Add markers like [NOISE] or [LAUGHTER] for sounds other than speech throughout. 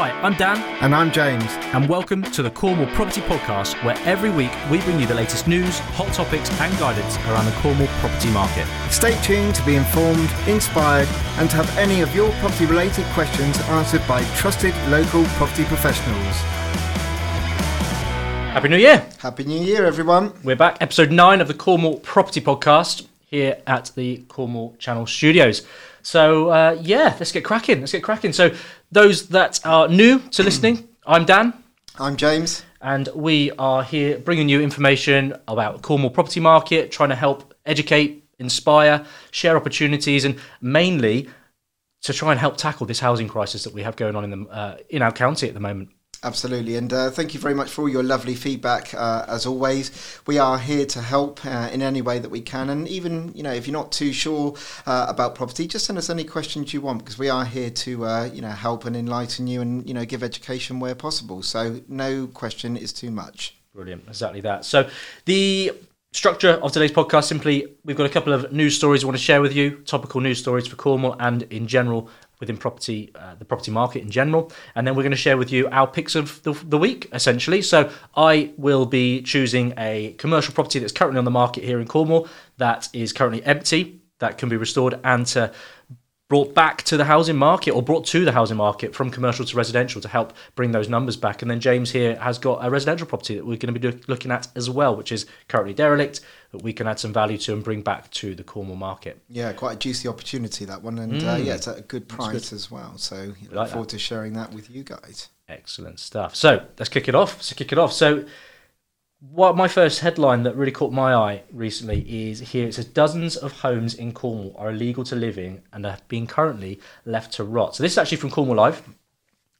Hi, I'm Dan, And I'm James. and welcome to the Cornwall Property Podcast, where every week we bring you the latest news, hot topics, and guidance around the Cornwall property market. Stay tuned to be informed, inspired, and to have any of your property related questions answered by trusted local property professionals. Happy New Year! Happy New Year, everyone. We're back, episode 9 of the Cornwall Property Podcast here at the Cornwall Channel Studios. So, uh, yeah, let's get cracking. Let's get cracking. So, those that are new to listening, [CLEARS THROAT] I'm Dan. I'm James. and we are here bringing you information about Cornwall property market, trying to help educate, inspire, share opportunities, and mainly to try and help tackle this housing crisis that we have going on in the uh, in our county at the moment. Absolutely. And uh, thank you very much for all your lovely feedback. Uh, as always, we are here to help uh, in any way that we can. And even, you know, if you're not too sure uh, about property, just send us any questions you want because we are here to, uh, you know, help and enlighten you and, you know, give education where possible. So no question is too much. Brilliant, exactly that. So the structure of today's podcast simply we've got a couple of news stories we want to share with you, topical news stories for Cornwall and in general within property, uh, the property market in general, and then we're going to share with you our picks of the, the week essentially. So I will be choosing a commercial property that's currently on the market here in Cornwall that is currently empty that can be restored and to brought back to the housing market or brought to the housing market from commercial to residential to help bring those numbers back. And then James here has got a residential property that we're going to be do- looking at as well, which is currently derelict, that we can add some value to and bring back to the Cornwall market. Yeah, quite a juicy opportunity that one, and uh, yeah, it's at a good price as well. So look like forward to sharing that with you guys. Excellent stuff. So let's kick it off. Let's kick it off. So, what my first headline that really caught my eye recently is here. It says dozens of homes in Cornwall are illegal to live in and are being currently left to rot. So this is actually from Cornwall Live,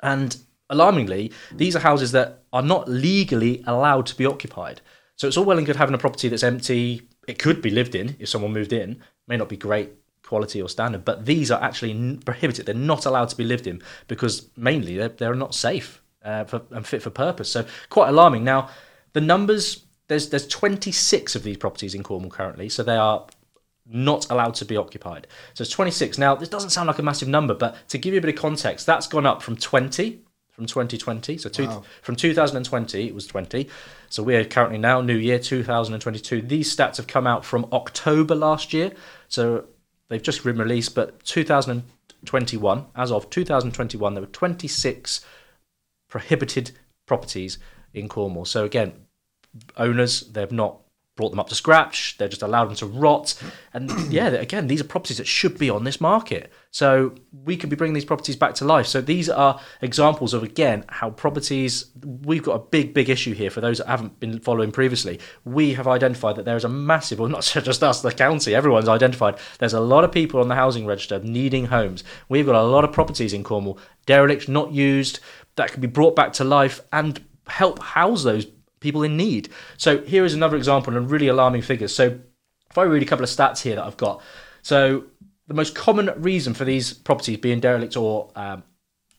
and alarmingly, these are houses that are not legally allowed to be occupied. So it's all well and good having a property that's empty. It could be lived in if someone moved in. May not be great quality or standard, but these are actually prohibited. They're not allowed to be lived in because mainly they're, they're not safe uh, for, and fit for purpose. So quite alarming. Now, the numbers there's there's 26 of these properties in Cornwall currently, so they are not allowed to be occupied. So it's 26. Now, this doesn't sound like a massive number, but to give you a bit of context, that's gone up from 20 from 2020. So two, Wow. from 2020, it was 20. So we are currently now, new year 2022. These stats have come out from October last year. So they've just been released, but 2021, as of 2021, there were 26 prohibited properties in Cornwall. So again, owners they've not brought them up to scratch. They've just allowed them to rot. And [CLEARS THROAT] yeah, again, these are properties that should be on this market. So we could be bringing these properties back to life. So these are examples of again how properties. We've got a big, big issue here for those that haven't been following previously. We have identified that there is a massive, well, [LAUGHS] not just us, the county. Everyone's identified. There's a lot of people on the housing register needing homes. We've got a lot of properties in Cornwall, derelict, not used, that can be brought back to life and help house those people in need. So here is another example and really alarming figures. So if I read a couple of stats here that I've got, so the most common reason for these properties being derelict or um,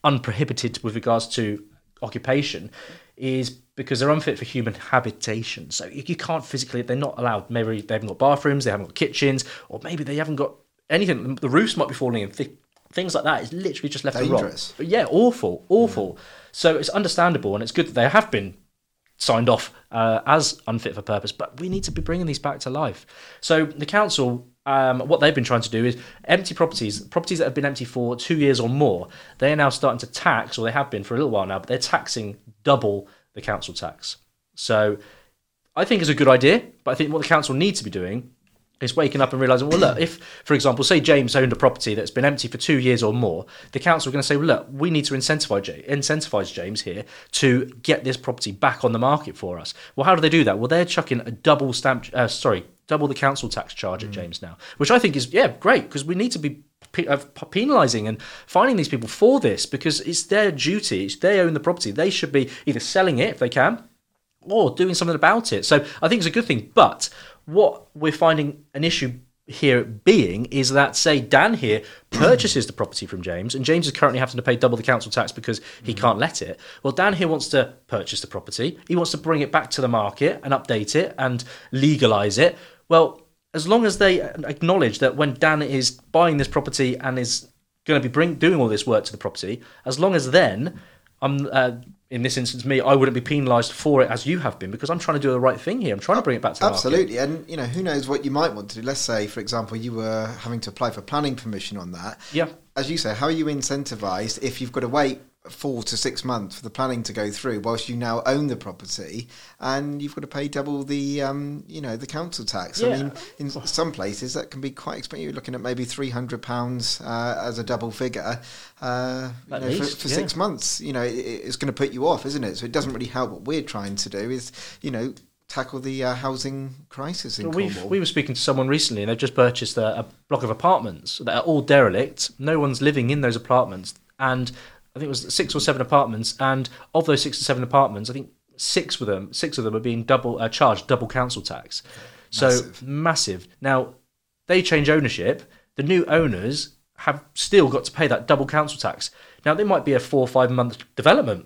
unprohibited with regards to occupation is because they're unfit for human habitation. So you, you can't physically, they're not allowed. Maybe they haven't got bathrooms, they haven't got kitchens, or maybe they haven't got anything. The roofs might be falling in. Th- things like that is literally just left Dangerous. to rot. Yeah, awful, awful. So it's understandable, and it's good that they have been signed off uh, as unfit for purpose, but we need to be bringing these back to life. So the council, um, what they've been trying to do is empty properties, properties that have been empty for two years or more, they are now starting to tax, or they have been for a little while now, but they're taxing double the council tax. So I think it's a good idea, but I think what the council needs to be doing is waking up and realizing, well, look, if, for example, say James owned a property that's been empty for two years or more, the council are going to say, well, look, we need to incentivize, incentivize James here to get this property back on the market for us. Well, how do they do that? Well, they're chucking a double stamp, uh, sorry, double the council tax charge at James now, which I think is, yeah, great, because we need to be uh, penalising and finding these people for this because it's their duty. It's, they own the property. They should be either selling it if they can or doing something about it. So I think it's a good thing. But what we're finding an issue here being is that say Dan here purchases the property from James and James is currently having to pay double the council tax because he can't let it. Well Dan here wants to purchase the property. He wants to bring it back to the market and update it and legalize it. Well, as long as they acknowledge that when Dan is buying this property and is going to be bring, doing all this work to the property, as long as then I'm uh, in this instance me. I wouldn't be penalised for it as you have been because I'm trying to do the right thing here. I'm trying to bring it back to Absolutely, and you know who knows what you might want to do. Let's say, for example, you were having to apply for planning permission on that. Yeah. As you say, how are you incentivised if you've got to wait four to six months for the planning to go through, whilst you now own the property, and you've got to pay double the um, you know the council tax? I mean, in some places that can be quite expensive. You're looking at maybe three hundred pounds uh, as a double figure. Uh, you know, least, for, for yeah. six months, you know, it, it's going to put you off, isn't it? So it doesn't really help. What we're trying to do is, you know, tackle the uh, housing crisis in Well, we've, Cornwall. we were speaking to someone recently, and they've just purchased a, a block of apartments that are all derelict. No one's living in those apartments, and I think it was six or seven apartments. And of those six or seven apartments, I think six of them, six of them are being double uh, charged double council tax. So Massive. massive. Now they change ownership. The new owners have still got to pay that double council tax. Now they might be a four or five month development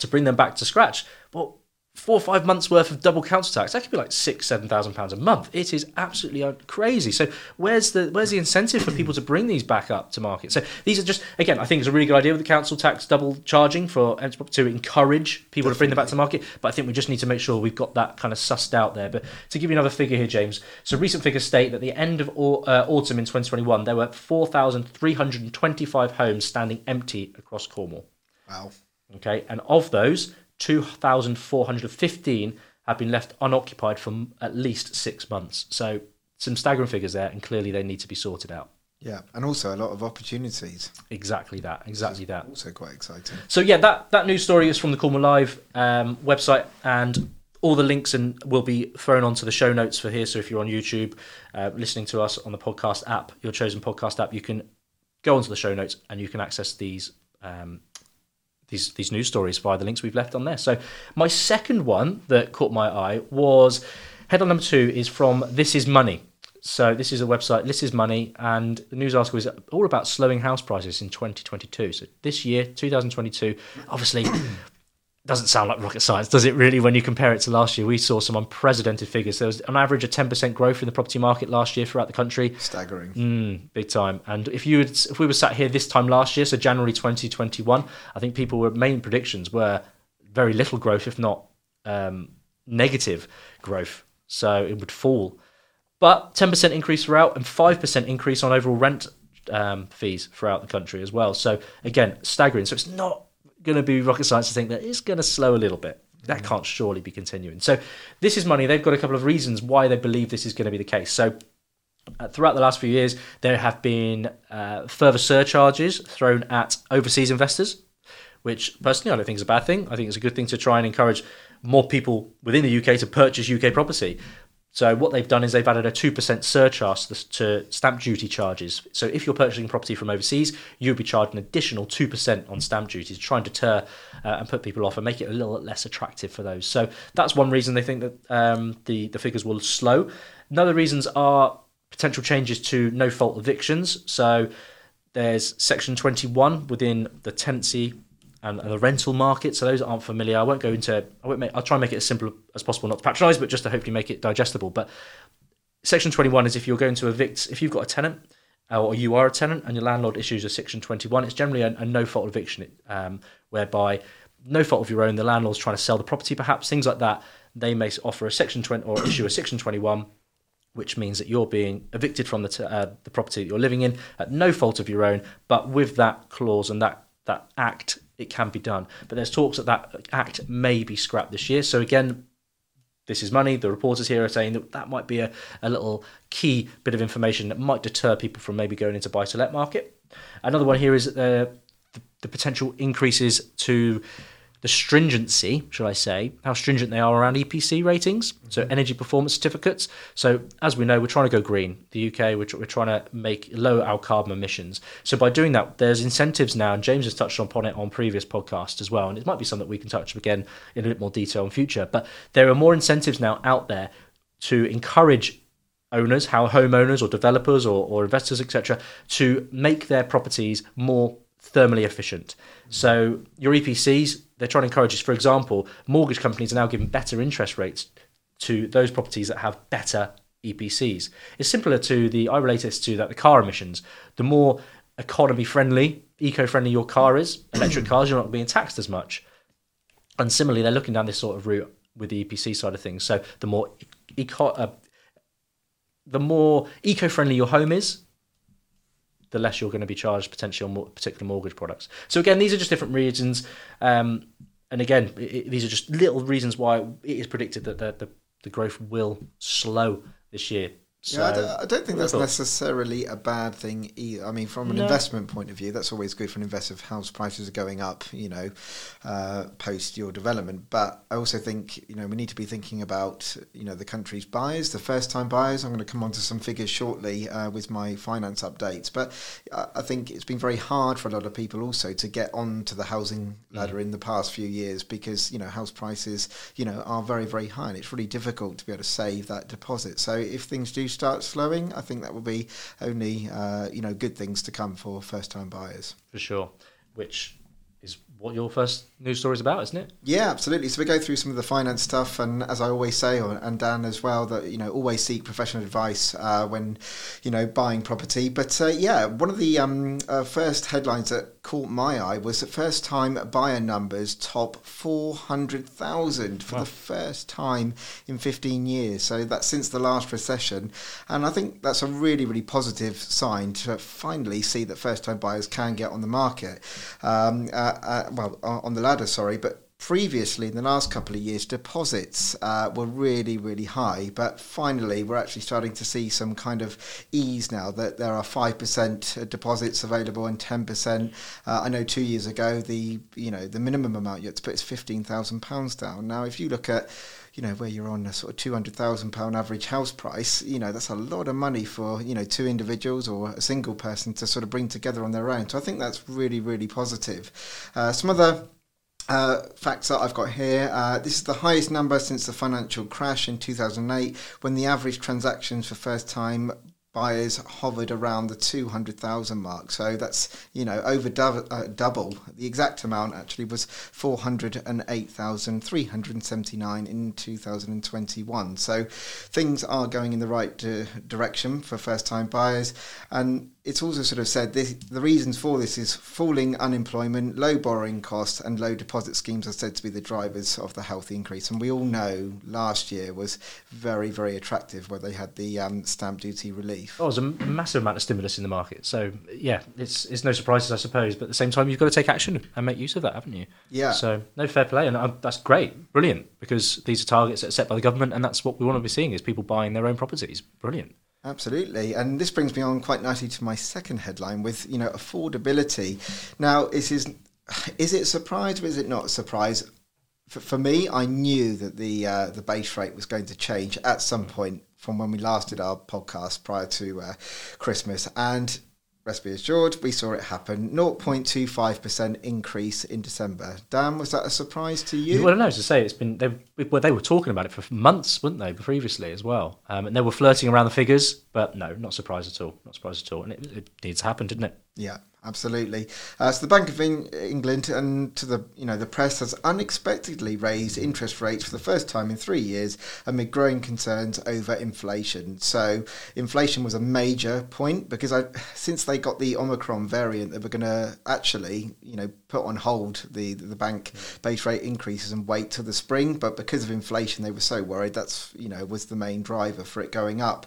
to bring them back to scratch. Well, four or five months worth of double council tax that could be like six, seven thousand pounds a month. It is absolutely crazy. So where's the where's the incentive for people to bring these back up to market? So these are just again, I think it's a really good idea with the council tax double charging for to encourage people to bring them back to market. But I think we just need to make sure we've got that kind of sussed out there. But to give you another figure here, James. So recent figures state that at the end of uh, autumn in 2021, there were 4,325 homes standing empty across Cornwall. wow. Okay, and of those, 2,415 have been left unoccupied for at least six months. So some staggering figures there, and clearly they need to be sorted out. Yeah, and also a lot of opportunities. Exactly that. Exactly that. Also quite exciting. So yeah, that that news story is from the Cornwall Live um, website, and all the links and will be thrown onto the show notes for here. So if you're on YouTube, uh, listening to us on the podcast app, your chosen podcast app, you can go onto the show notes and you can access these um, these these news stories via the links we've left on there. So my second one that caught my eye was headline number two is from This Is Money. So this is a website, This Is Money, and the news article is all about slowing house prices in 2022. So this year, 2022, obviously doesn't sound like rocket science, does it really? When you compare it to last year, we saw some unprecedented figures. There was on average a 10% growth in the property market last year throughout the country. Staggering. Mm, big time. And if you would, if we were sat here this time last year, so January 2021, I think people were main predictions were very little growth, if not um, negative growth. So it would fall. But 10% increase throughout and 5% increase on overall rent um, fees throughout the country as well. So again, staggering. So it's not going to be rocket science to think that it's going to slow a little bit. That can't surely be continuing. So this is money. They've got a couple of reasons why they believe this is going to be the case. So uh, throughout the last few years, there have been uh, further surcharges thrown at overseas investors, which personally I don't think is a bad thing. I think it's a good thing to try and encourage more people within the UK to purchase UK property. So what they've done is they've added a two percent surcharge to, stamp duty charges. So if you're purchasing property from overseas, you'll be charged an additional two percent on stamp duty to try and deter uh, and put people off and make it a little less attractive for those. So that's one reason they think that um, the the figures will slow. Another reasons are potential changes to no fault evictions. So there's Section 21 within the tenancy and the rental market. So those aren't familiar, I won't go into. I won't make. I'll try and make it as simple as possible, not to patronise, but just to hopefully make it digestible. But Section 21 is if you're going to evict, if you've got a tenant uh, or you are a tenant and your landlord issues a Section 21, it's generally a, a no fault eviction, um, whereby no fault of your own, the landlord's trying to sell the property, perhaps things like that. They may offer a Section 20 or issue a Section 21 which means that you're being evicted from the t- uh, the property that you're living in at no fault of your own. But with that clause and that that act, it can be done. But there's talks that that act may be scrapped this year. So again, this is money. The reporters here are saying that that might be a, a little key bit of information that might deter people from maybe going into buy to let market. Another one here is uh, the, the potential increases to the stringency, should I say, how stringent they are around EPC ratings, so mm-hmm. energy performance certificates. So, as we know, we're trying to go green. The UK, we're, we're trying to make lower our carbon emissions. So, by doing that, there's incentives now, and James has touched upon it on previous podcasts as well. And it might be something that we can touch again in a bit more detail in future. But there are more incentives now out there to encourage owners, how homeowners or developers or, or investors, etc., to make their properties more thermally efficient. So your EPCs, they're trying to encourage, for example, mortgage companies are now giving better interest rates to those properties that have better EPCs. It's similar to the I relate this to that the car emissions. The more economy friendly eco-friendly your car is, [CLEARS THROAT] electric cars, you're not being taxed as much. And similarly, they're looking down this sort of route with the EPC side of things. So the more eco, uh, the more eco-friendly your home is, the less you're going to be charged potentially on particular mortgage products. So again, these are just different reasons. Um, and again, it, these are just little reasons why it is predicted that the, the, the growth will slow this year. So, yeah, I don't, I don't think that's necessarily a bad thing either. I mean, from an no. investment point of view, that's always good for an investor if house prices are going up, you know, uh, post your development. But I also think, you know, we need to be thinking about, you know, the country's buyers, the first time buyers. I'm going to come on to some figures shortly uh, with my finance updates. But I think it's been very hard for a lot of people also to get onto the housing ladder mm. in the past few years because, you know, house prices, you know, are very, very high. And it's really difficult to be able to save that deposit. So if things do start slowing, I think that will be only uh, you know good things to come for first time buyers. For sure, which is what your first news stories about, isn't it? Yeah, absolutely. So we go through some of the finance stuff, and as I always say, and Dan as well, that you know always seek professional advice uh, when you know buying property. But uh, yeah, one of the um, uh, first headlines that caught my eye was the first time buyer numbers top four hundred thousand for wow. the first time in fifteen years. So that's since the last recession, and I think that's a really really positive sign to finally see that first time buyers can get on the market. Um, uh, uh, well, on the sorry, but previously in the last couple of years deposits uh, were really really high but finally we're actually starting to see some kind of ease now that there are 5% deposits available and 10% uh, i know two years ago the you know the minimum amount you had to put is 15000 pounds down now if you look at you know, where you're on a sort of two hundred thousand pound average house price, you know, that's a lot of money for you know two individuals or a single person to sort of bring together on their own. So I think that's really really positive. Uh, some other uh, facts that I've got here. Uh, this is the highest number since the financial crash in 2008, when the average transactions for first time buyers hovered around the 200,000 mark. So that's, you know, over uh, double. The exact amount actually was 408,379 in 2021. So things are going in the right uh, direction for first time buyers. And it's also sort of said this, the reasons for this is falling unemployment, low borrowing costs, and low deposit schemes are said to be the drivers of the healthy increase. And we all know last year was very, very attractive where they had the um, stamp duty relief. Oh, it was a massive amount of stimulus in the market. So yeah, it's it's no surprises, I suppose. But at the same time, you've got to take action and make use of that, haven't you? Yeah. So no fair play, and uh, that's great, brilliant, because these are targets that are set by the government, and that's what we want to be seeing is people buying their own properties. Brilliant. Absolutely, and this brings me on quite nicely to my second headline with you know affordability. Now, is is it surprise or is it not a surprise? For, for me, I knew that the uh, the base rate was going to change at some point from when we last did our podcast prior to uh, Christmas, and rest be assured, we saw it happen. 0.25% increase in December. Dan, was that a surprise to you? Well, no, to say it's been they well, they were talking about it for months, weren't they, previously as well, um, and they were flirting around the figures, but no, not surprised at all, not surprised at all, and it, it needs to happen, didn't it? Yeah, absolutely. Uh, so the Bank of England and to the you know the press has unexpectedly raised interest rates for the first time in three years amid growing concerns over inflation. So inflation was a major point because I, since they got the Omicron variant, they were going to actually you know put on hold the the bank base rate increases and wait till the spring. But because of inflation, they were so worried that's you know was the main driver for it going up.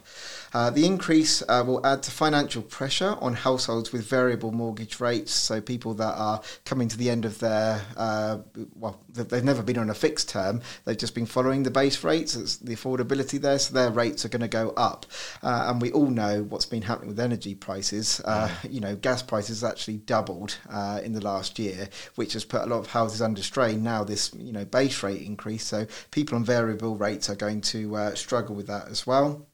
Uh, the increase uh, will add to financial pressure on households with variable mortgage rates. So people that are coming to the end of their uh, well, they've never been on a fixed term. They've just been following the base rates. It's the affordability there, so their rates are going to go up. Uh, and we all know what's been happening with energy prices. Uh, you know, gas prices actually doubled uh, in the last year, which has put a lot of houses under strain. Now this you know base rate increase, so people on variable rates are going to struggle with that as well.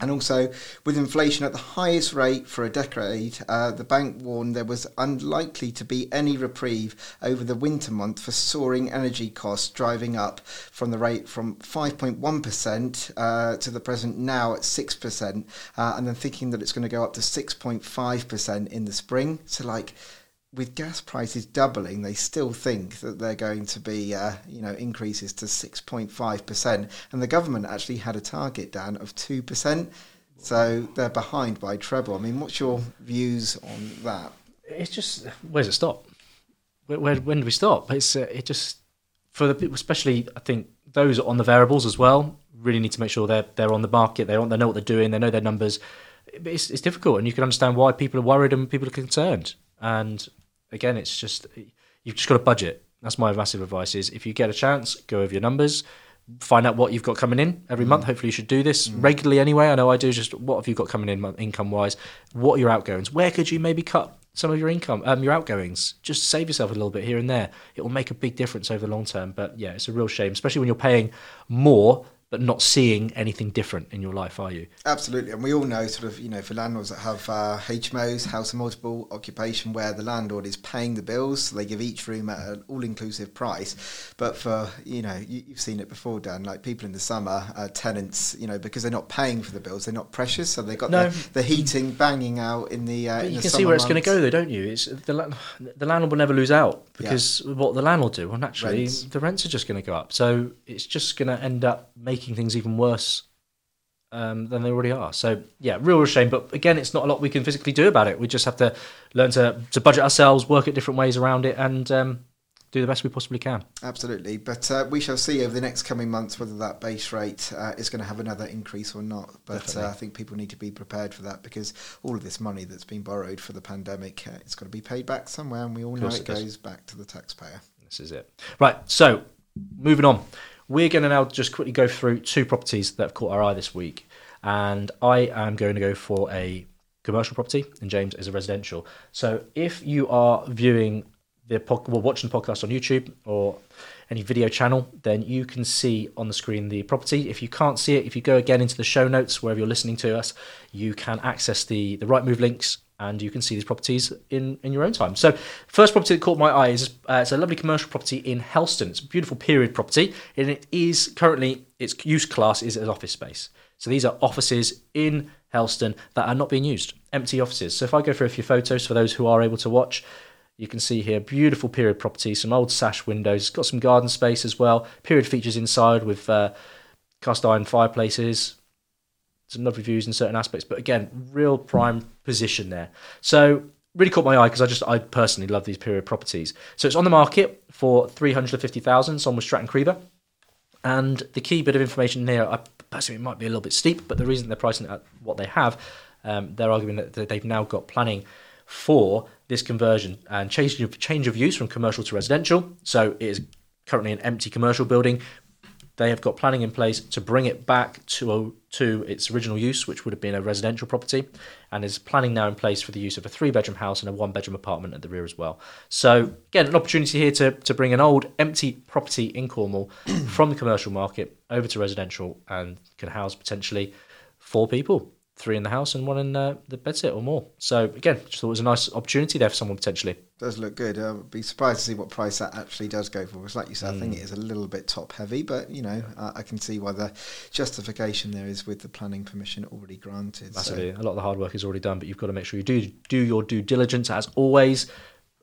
And also, with inflation at the highest rate for a decade, uh, the bank warned there was unlikely to be any reprieve over the winter month for soaring energy costs, driving up from the rate from 5.1% uh, to the present now at 6%, uh, and then thinking that it's going to go up to 6.5% in the spring. So, like, with gas prices doubling, they still think that they're going to be, uh, you know, increases to 6.5%. And the government actually had a target down of 2%. So they're behind by treble. I mean, what's your views on that? it's just where does it stop? Where, where when do we stop? It's uh, it just for the people, especially I think those on the variables as well, really need to make sure they're they're on the market. They they know what they're doing. They know their numbers. It's, it's difficult, and you can understand why people are worried and people are concerned. And again, it's just you've just got to budget. That's my massive advice: is if you get a chance, go over your numbers find out what you've got coming in every month. Hopefully, you should do this regularly anyway. I know I do. Just what have you got coming in income wise? What are your outgoings? Where could you maybe cut some of your income, um, your outgoings? Just save yourself a little bit here and there. It will make a big difference over the long term. But yeah, it's a real shame, especially when you're paying more but not seeing anything different in your life, are you? Absolutely, and we all know, sort of, you know, for landlords that have uh, HMOs, house of multiple occupation, where the landlord is paying the bills, so they give each room at an all-inclusive price. But for you know, you, have seen it before, Dan. Like people in the summer, uh, tenants, you know, because they're not paying for the bills, they're not precious, so they've got no. the, the, heating banging out in the. Uh, in you the can see where it's going to go, though, don't you? It's the the landlord will never lose out because yeah. what the landlord do, well, naturally, rents. the rents are just going to go up. So it's just going to end up making things even worse um, than they already are. So yeah, real shame. But again, it's not a lot we can physically do about it. We just have to learn to to budget ourselves, work at different ways around it, and um, do the best we possibly can. Absolutely, but uh, we shall see over the next coming months whether that base rate uh, is going to have another increase or not. But uh, I think people need to be prepared for that because all of this money that's been borrowed for the pandemic, uh, it's got to be paid back somewhere, and we all know it, it goes back to the taxpayer. This is it. Right. So moving on. We're going to now just quickly go through two properties that have caught our eye this week. And I am going to go for a commercial property, and James is a residential. So if you are viewing the pod, well, watching the podcast on YouTube or any video channel, then you can see on the screen the property. If you can't see it, if you go again into the show notes wherever you're listening to us, you can access the the Rightmove links and you can see these properties in, in your own time. So, first property that caught my eye is uh, it's a lovely commercial property in Helston. It's a beautiful period property, and it is currently its use class is as office space. So these are offices in Helston that are not being used, empty offices. So if I go through a few photos for those who are able to watch, you can see here beautiful period property, some old sash windows. It's got some garden space as well. Period features inside with uh, cast iron fireplaces, some lovely views in certain aspects. But again, real prime position there. So really caught my eye because I just I personally love these period properties. So it's on the market for three hundred fifty thousand. It's with Stratton Creber. And the key bit of information here, I personally it might be a little bit steep, but the reason they're pricing it at what they have, um, they're arguing that they've now got planning for this conversion and change of, change of use from commercial to residential. So it is currently an empty commercial building they have got planning in place to bring it back to to its original use, which would have been a residential property, and is planning now in place for the use of a three bedroom house and a one bedroom apartment at the rear as well. So again, an opportunity here to to bring an old empty property in Cornwall from the commercial market over to residential and can house potentially four people three in the house and one in uh, the bedsit or more. So again, just thought it was a nice opportunity there for someone potentially. Does look good. I would be surprised to see what price that actually does go for. Because, like you said, mm. I think mm. it is a little bit top heavy, but you know, uh, I can see why the justification there is with the planning permission already granted. Massively, so. a lot of the hard work is already done, but you've got to make sure you do do your due diligence as always,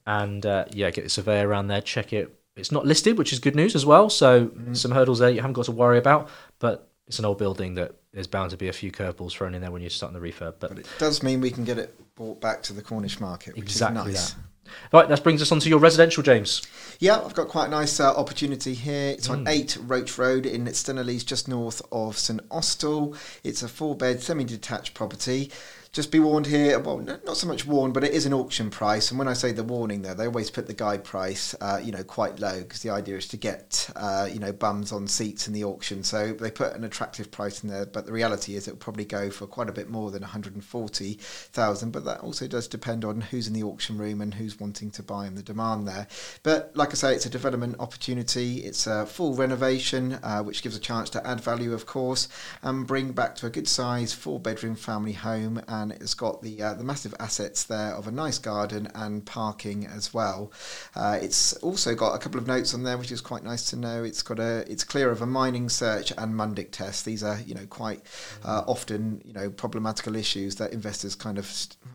and uh, yeah, get the surveyor around there, check it. It's not listed, which is good news as well. So mm. some hurdles there you haven't got to worry about, but it's an old building that there's bound to be a few curveballs thrown in there when you're starting the refurb. But, but it does mean we can get it brought back to the Cornish market, which exactly is nice. That. Right, that brings us on to your residential, James. Yeah, I've got quite a nice uh, opportunity here. It's on mm. 8 Roach Road in Stenalees, just north of St Austell. It's a four bed, semi detached property just be warned here. Well, not so much warned, but it is an auction price. And when I say the warning, there, they always put the guide price, uh, you know, quite low because the idea is to get, uh, you know, bums on seats in the auction. So they put an attractive price in there. But the reality is, it will probably go for quite a bit more than one hundred and forty thousand. But that also does depend on who's in the auction room and who's wanting to buy and the demand there. But like I say, it's a development opportunity. It's a full renovation, uh, which gives a chance to add value, of course, and bring back to a good size four bedroom family home. And it's got the uh, the massive assets there of a nice garden and parking as well. Uh, it's also got a couple of notes on there, which is quite nice to know. It's got a it's clear of a mining search and Mundic test. These are you know quite uh, often you know problematical issues that investors kind of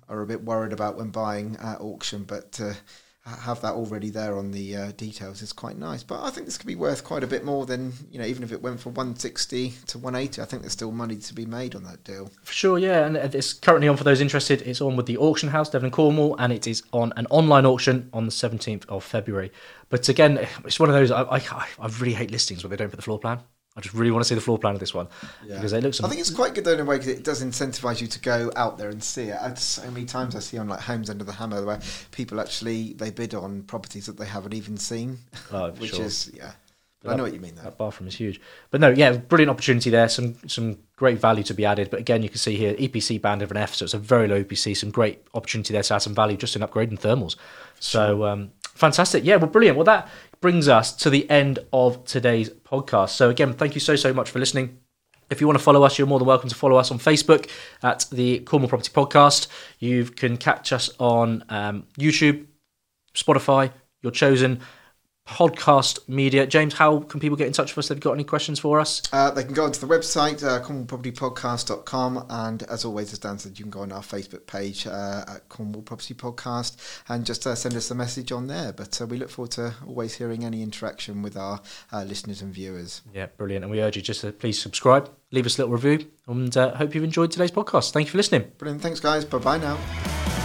are a bit worried about when buying at auction, but uh, have that already there on the uh, details is quite nice. But I think this could be worth quite a bit more than you know, even if it went from 160 to 180. I think there's still money to be made on that deal. For sure, yeah, and it's currently on for those interested. It's on with the auction house, Devon Cornwall, and it is on an online auction on the 17th of February. But again, it's one of those. I, I, I really hate listings where they don't put the floor plan. I just really want to see the floor plan of this one Yeah. because it looks. I think it's quite good though in a way because it does incentivize you to go out there and see it. I'd, so many times I see on like Homes Under the Hammer where people actually they bid on properties that they haven't even seen, Oh, [LAUGHS] which sure. is yeah. But I know what you mean though. That bathroom is huge. But no, yeah, brilliant opportunity there. Some some great value to be added. But again, you can see here EPC band of an F, so it's a very low EPC. Some great opportunity there to add some value just in upgrading thermals. So um, fantastic. Yeah, well, brilliant. Well, that brings us to the end of today's podcast. So again, thank you so so much for listening. If you want to follow us, you're more than welcome to follow us on Facebook at the Cornwall Property Podcast. You can catch us on um, YouTube, Spotify, your chosen podcast media. James, how can people get in touch with us? They've got any questions for us? Uh, they can go onto the website, uh, cornwallpropertypodcast.com, and as always, as Dan said, you can go on our Facebook page uh, at Cornwall Property Podcast and just uh, send us a message on there. But uh, we look forward to always hearing any interaction with our uh, listeners and viewers. Yeah, brilliant. And we urge you just to please subscribe, leave us a little review, and uh, hope you've enjoyed today's podcast. Thank you for listening. Brilliant. Thanks, guys. Bye bye now.